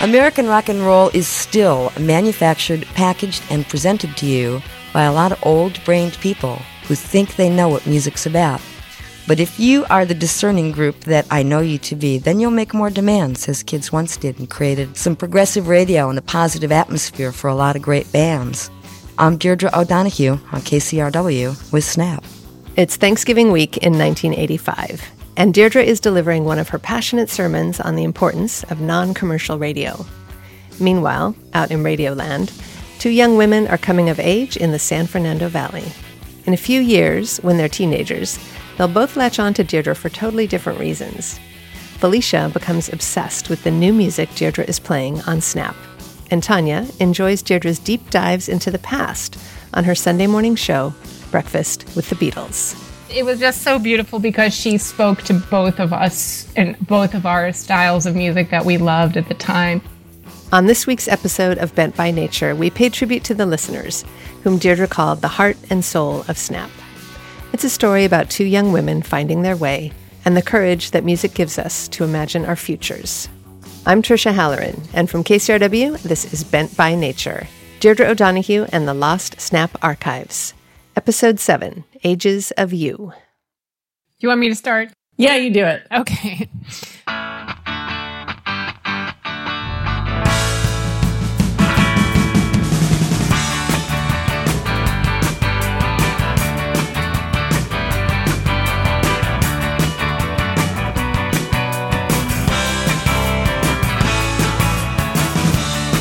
American rock and roll is still manufactured, packaged, and presented to you by a lot of old brained people who think they know what music's about. But if you are the discerning group that I know you to be, then you'll make more demands, as kids once did, and created some progressive radio and a positive atmosphere for a lot of great bands. I'm Deirdre O'Donoghue on KCRW with Snap. It's Thanksgiving week in 1985 and Deirdre is delivering one of her passionate sermons on the importance of non commercial radio. Meanwhile, out in Radioland, two young women are coming of age in the San Fernando Valley. In a few years, when they're teenagers, they'll both latch on to Deirdre for totally different reasons. Felicia becomes obsessed with the new music Deirdre is playing on Snap, and Tanja enjoys Deirdre's deep dives into the past on her Sunday morning show, Breakfast with the Beatles. It was just so beautiful because she spoke to both of us and both of our styles of music that we loved at the time. On this week's episode of Bent by Nature, we pay tribute to the listeners, whom Deirdre called the heart and soul of Snap. It's a story about two young women finding their way and the courage that music gives us to imagine our futures. I'm Tricia Halloran, and from KCRW, this is Bent by Nature Deirdre O'Donoghue and the Lost Snap Archives. Episode 7 Ages of You. Do you want me to start? Yeah, you do it. Okay.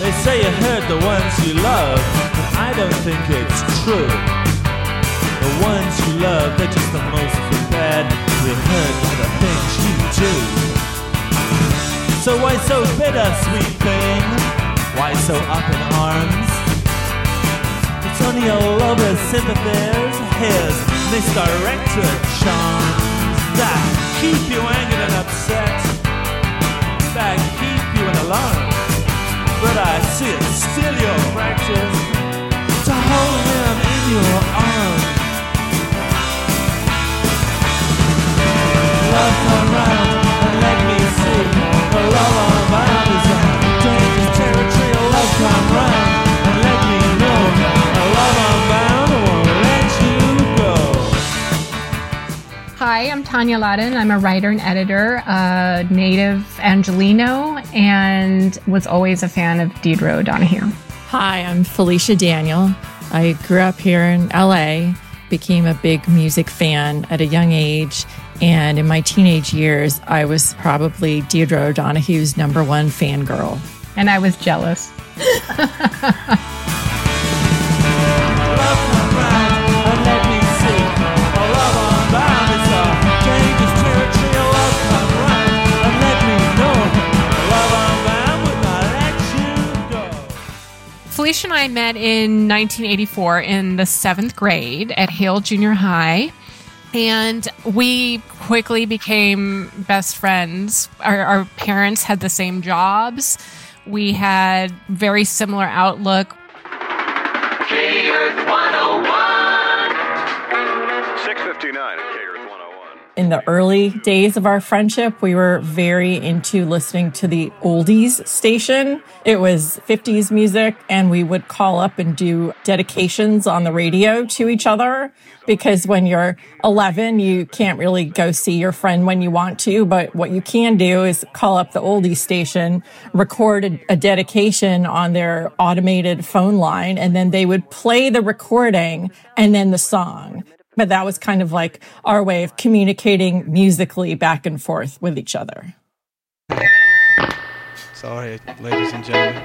They say you heard the ones you love, but I don't think it's true. Ones you love, they're just the most prepared to hurt by the things you do. So why so bitter, sweet thing? Why so up in arms? It's only your lover's sympathies, his misdirected charms that keep you angered and upset, that keep you in alarm. But I see it's still your practice to hold him in your Tanja Laden. I'm a writer and editor, a native Angelino, and was always a fan of Deirdre O'Donoghue. Hi, I'm Felicia Daniel. I grew up here in LA, became a big music fan at a young age, and in my teenage years, I was probably Deirdre O'Donoghue's number one fangirl. And I was jealous. Felicia and I met in 1984 in the seventh grade at Hale Junior High. And we quickly became best friends. Our, our, parents had the same jobs. We had very similar outlook. In the early days of our friendship, we were very into listening to the oldies station. It was 50s music, and we would call up and do dedications on the radio to each other because when you're 11, you can't really go see your friend when you want to. But what you can do is call up the oldies station, record a, a dedication on their automated phone line, and then they would play the recording and then the song. But that was kind of like our way of communicating musically back and forth with each other. Sorry, ladies and gentlemen.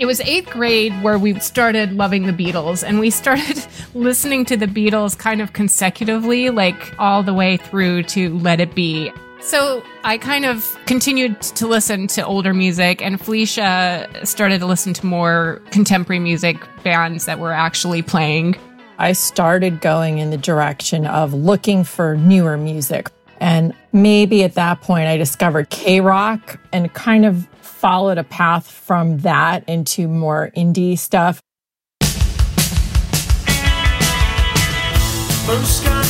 It was eighth grade where we started loving the Beatles, and we started listening to the Beatles kind of consecutively, like all the way through to Let It Be. So I kind of continued to listen to older music, and Felicia started to listen to more contemporary music bands that were actually playing. I started going in the direction of looking for newer music. And maybe at that point, I discovered KROQ and kind of followed a path from that into more indie stuff. First got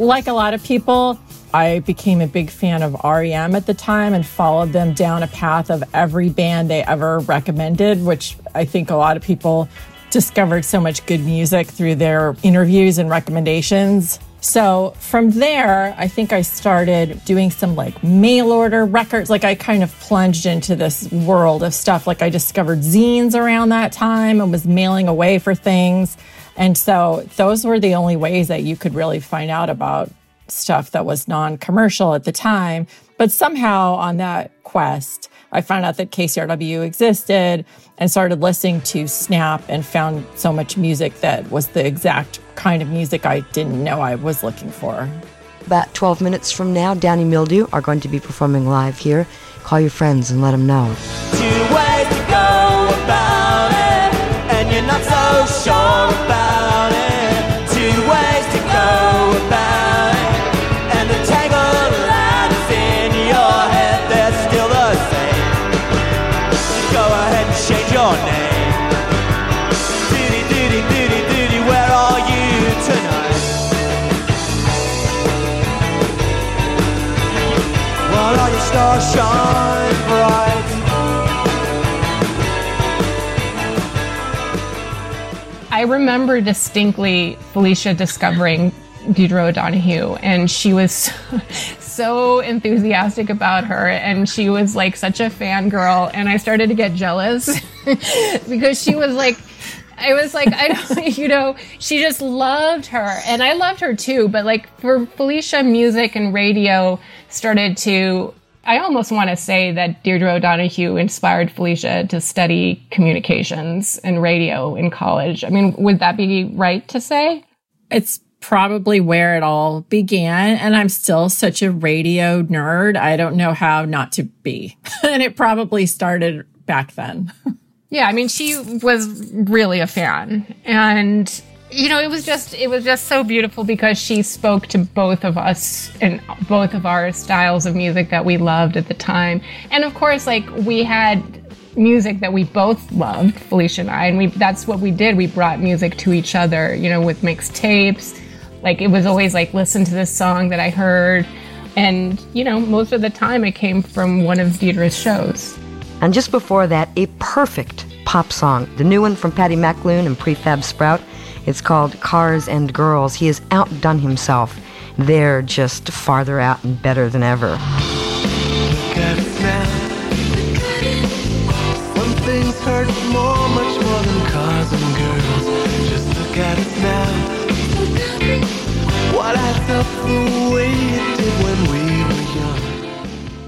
like a lot of people, I became a big fan of REM at the time and followed them down a path of every band they ever recommended, which I think a lot of people discovered so much good music through their interviews and recommendations. So from there, I think I started doing some like mail order records. Like I kind of plunged into this world of stuff. Like I discovered zines around that time and was mailing away for things. And so those were the only ways that you could really find out about stuff that was non commercial at the time. But somehow on that quest, I found out that KCRW existed and started listening to Snap and found so much music that was the exact kind of music I didn't know I was looking for. About 12 minutes from now, Downy Mildew are going to be performing live here. Call your friends and let them know. Stars shine bright. I remember distinctly Felicia discovering Deirdre O'Donoghue, and she was so enthusiastic about her, and she was like such a fangirl, and I started to get jealous because she was like. I was like, I don't, you know, she just loved her, and I loved her too. But like for Felicia, music and radio started to I almost want to say that Deirdre O'Donoghue inspired Felicia to study communications and radio in college. I mean, would that be right to say? It's probably where it all began. And I'm still such a radio nerd. I don't know how not to be. and it probably started back then. Yeah, I mean, she was really a fan. And, you know, it was just, it was just so beautiful because she spoke to both of us and both of our styles of music that we loved at the time. And of course, like, we had music that we both loved, Felicia and I, and we, that's what we did. We brought music to each other, you know, with mixtapes. Like, it was always like, listen to this song that I heard. And, you know, most of the time it came from one of Deirdre's shows. And just before that, a perfect pop song, the new one from Paddy McAloon and Prefab Sprout. It's called Cars and Girls. He has outdone himself. They're just farther out and better than ever. Look at it now. Some things hurt more, much more than cars and girls. Just look at it now. What I felt the way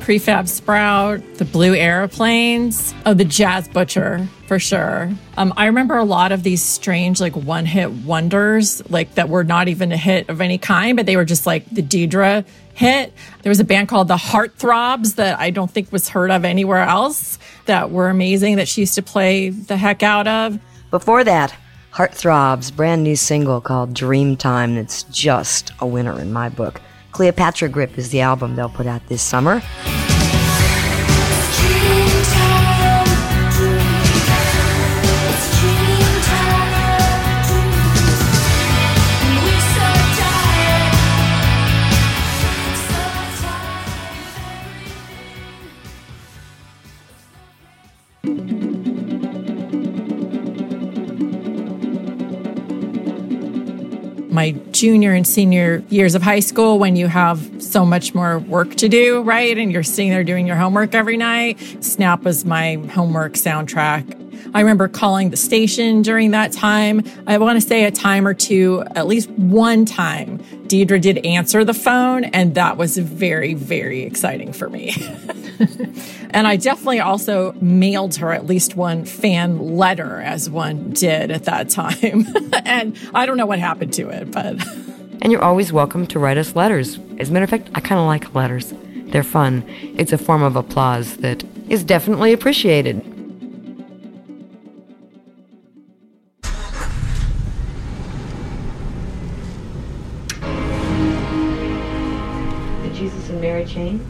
Prefab Sprout, the Blue Aeroplanes, oh, the Jazz Butcher for sure. Um, I remember a lot of these strange, like one hit wonders, like that were not even a hit of any kind, but they were just like the Deirdre hit. There was a band called the Heartthrobs that I don't think was heard of anywhere else that were amazing that she used to play the heck out of. Before that, Heartthrob's brand new single called Dreamtime that's just a winner in my book. Cleopatra Grip is the album they'll put out this summer. My junior and senior years of high school when you have so much more work to do, right? And you're sitting there doing your homework every night. Snap was my homework soundtrack. I remember calling the station during that time. I want to say a time or two, at least one time, Deirdre did answer the phone, and that was very, very exciting for me. and I definitely also mailed her at least one fan letter, as one did at that time. and I don't know what happened to it, but. And you're always welcome to write us letters. As a matter of fact, I kind of like letters. They're fun. It's a form of applause that is definitely appreciated.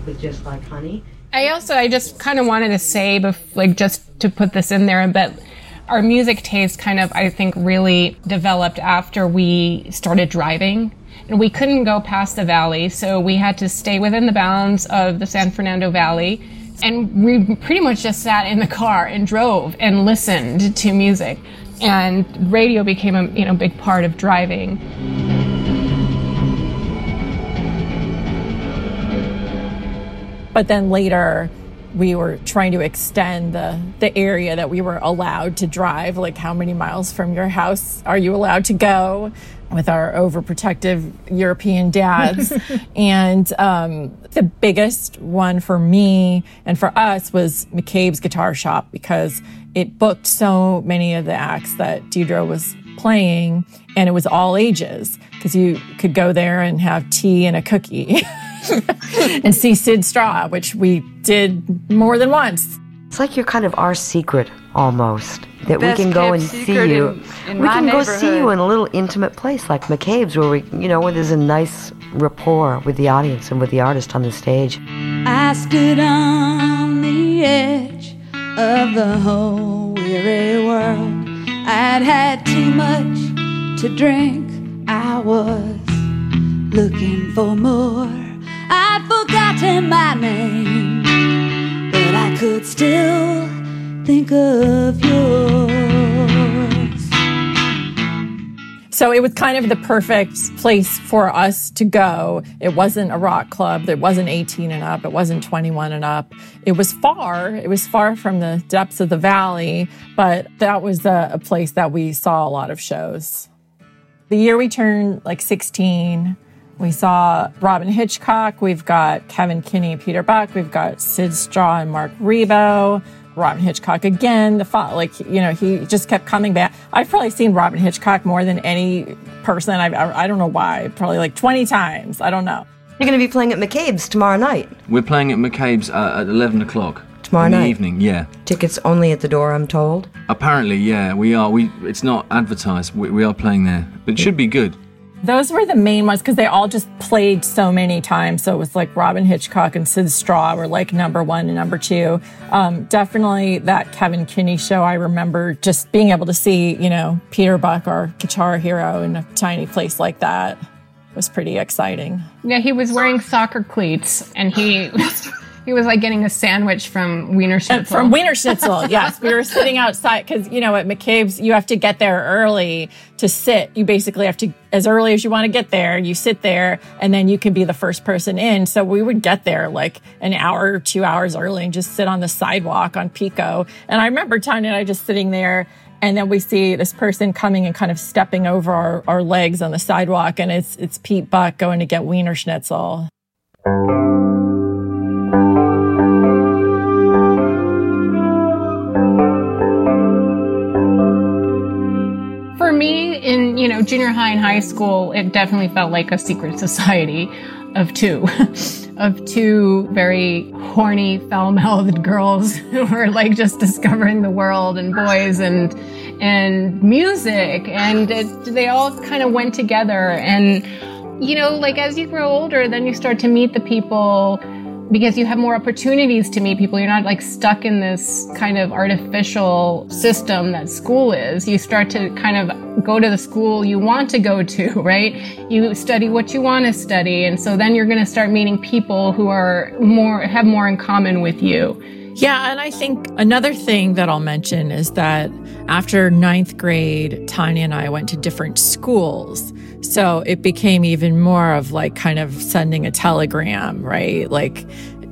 Was just like honey. I also, I just kind of wanted to say, like, just to put this in there, but our music taste kind of, I think, really developed after we started driving. and we couldn't go past the valley, so we had to stay within the bounds of the San Fernando Valley. And we pretty much just sat in the car and drove and listened to music. And radio became a you know big part of driving. But then later, we were trying to extend the, the area that we were allowed to drive. Like, how many miles from your house are you allowed to go? With our overprotective European dads. and um, the biggest one for me and for us was McCabe's Guitar Shop because it booked so many of the acts that Deirdre was playing, and it was all ages because you could go there and have tea and a cookie. and see Syd Straw, which we did more than once. It's like you're kind of our secret almost. That we can go and see you. in- in we can go see you in a little intimate place like McCabe's where we you know, where there's a nice rapport with the audience and with the artist on the stage. I stood on the edge of the whole weary world. I'd had too much to drink. I was looking for more. Forgotten my name, but I could still think of yours. So it was kind of the perfect place for us to go. It wasn't a rock club. It wasn't 18 and up. It wasn't 21 and up. It was far. It was far from the depths of the valley, but that was a, a place that we saw a lot of shows. The year we turned like 16, we saw Robyn Hitchcock. We've got Kevin Kinney, Peter Buck. We've got Syd Straw and Marc Ribot. Robyn Hitchcock again. The fo- like you know he just kept coming back. I've probably seen Robyn Hitchcock more than any person. I've I I don't know why. Probably like twenty times. I don't know. You're going to be playing at McCabe's tomorrow night. We're playing at McCabe's uh, at 11 o'clock. Tomorrow in the night? evening, yeah. Tickets only at the door, I'm told. Apparently, yeah, we are. We It's not advertised. We, we are playing there. But it should be good. Those were the main ones because they all just played so many times. So it was like Robyn Hitchcock and Syd Straw were like number one and number two. Um, definitely that Kevin Kinney show. I remember just being able to see, you know, Peter Buck, our guitar hero, in a tiny place like that was pretty exciting. Yeah, he was wearing soccer cleats, and he he was like getting a sandwich from Wiener uh, Schnitzel. From Wiener Schnitzel, yes. We were sitting outside because, you know, at McCabe's, you have to get there early to sit. You basically have to, as early as you want to get there, you sit there and then you can be the first person in. So we would get there like an hour or two hours early and just sit on the sidewalk on Pico. And I remember Tanja and I just sitting there and then we see this person coming and kind of stepping over our, our legs on the sidewalk and it's, it's Pete Buck going to get Wiener Schnitzel. Me, in you know junior high and high school, it definitely felt like a secret society of two, of two very horny, foul-mouthed girls who were like just discovering the world and boys and and music, and it, they all kind of went together. And you know, like as you grow older, then you start to meet the people because you have more opportunities to meet people. You're not like stuck in this kind of artificial system that school is. You start to kind of go to the school you want to go to, right? You study what you want to study. And so then you're going to start meeting people who are more, have more in common with you. Yeah, and I think another thing that I'll mention is that after ninth grade, Tanja and I went to different schools. So it became even more of like kind of sending a telegram, right? Like,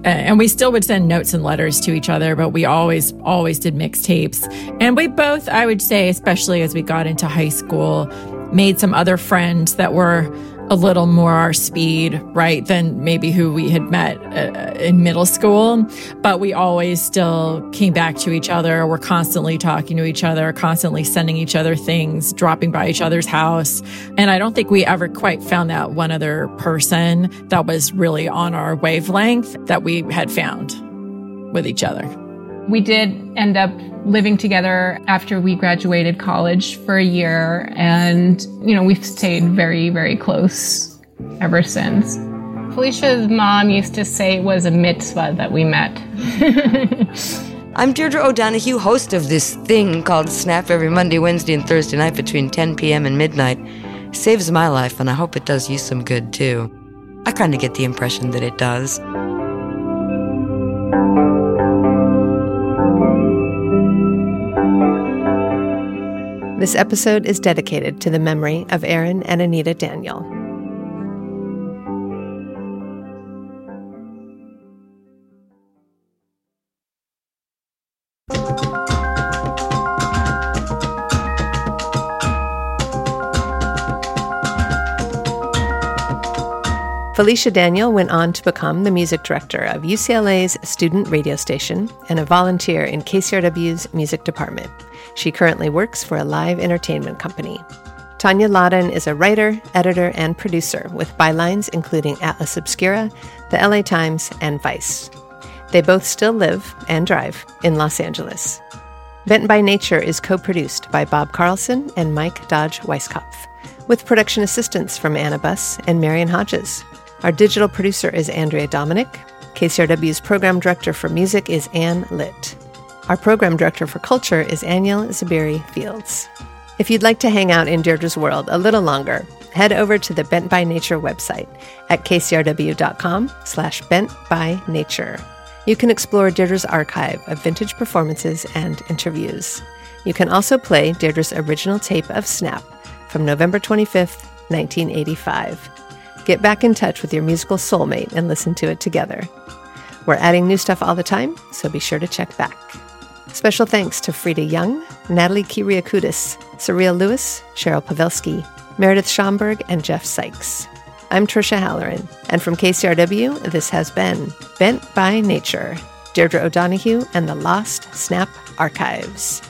and we still would send notes and letters to each other, but we always, always did mixtapes. And we both, I would say, especially as we got into high school, made some other friends that were a little more our speed, right, than maybe who we had met uh, in middle school. But we always still came back to each other. We're constantly talking to each other, constantly sending each other things, dropping by each other's house. And I don't think we ever quite found that one other person that was really on our wavelength that we had found with each other. We did end up living together after we graduated college for a year, and you know, we've stayed very, very close ever since. Felicia's mom used to say it was a mitzvah that we met. I'm Deirdre O'Donoghue, host of this thing called Snap every Monday, Wednesday, and Thursday night between 10 p.m. and midnight. Saves my life, and I hope it does you some good too. I kind of get the impression that it does. This episode is dedicated to the memory of Aaron and Anita Daniel. Felicia Daniel went on to become the music director of UCLA's student radio station and a volunteer in KCRW's music department. She currently works for a live entertainment company. Tanja Laden is a writer, editor, and producer with bylines including Atlas Obscura, the LA Times, and Vice. They both still live and drive in Los Angeles. Bent by Nature is co produced by Bob Carlson and Mike Dodge Weisskopf, with production assistance from Anna Buss and Marion Hodges. Our digital producer is Andrea Dominic. KCRW's program director for music is Anne Litt. Our program director for culture is Aniel Zabiri Fields. If you'd like to hang out in Deirdre's world a little longer, head over to the Bent by Nature website at kcrw.com slash bent by nature. You can explore Deirdre's archive of vintage performances and interviews. You can also play Deirdre's original tape of Snap from November 25th, 1985. Get back in touch with your musical soulmate and listen to it together. We're adding new stuff all the time, so be sure to check back. Special thanks to Frida Young, Natalie Kiriakudis, Surreal Lewis, Cheryl Pavelski, Meredith Schomburg, and Jeff Sykes. I'm Tricia Halloran, and from KCRW, this has been Bent by Nature, Deirdre O'Donoghue and the Lost Snap Archives.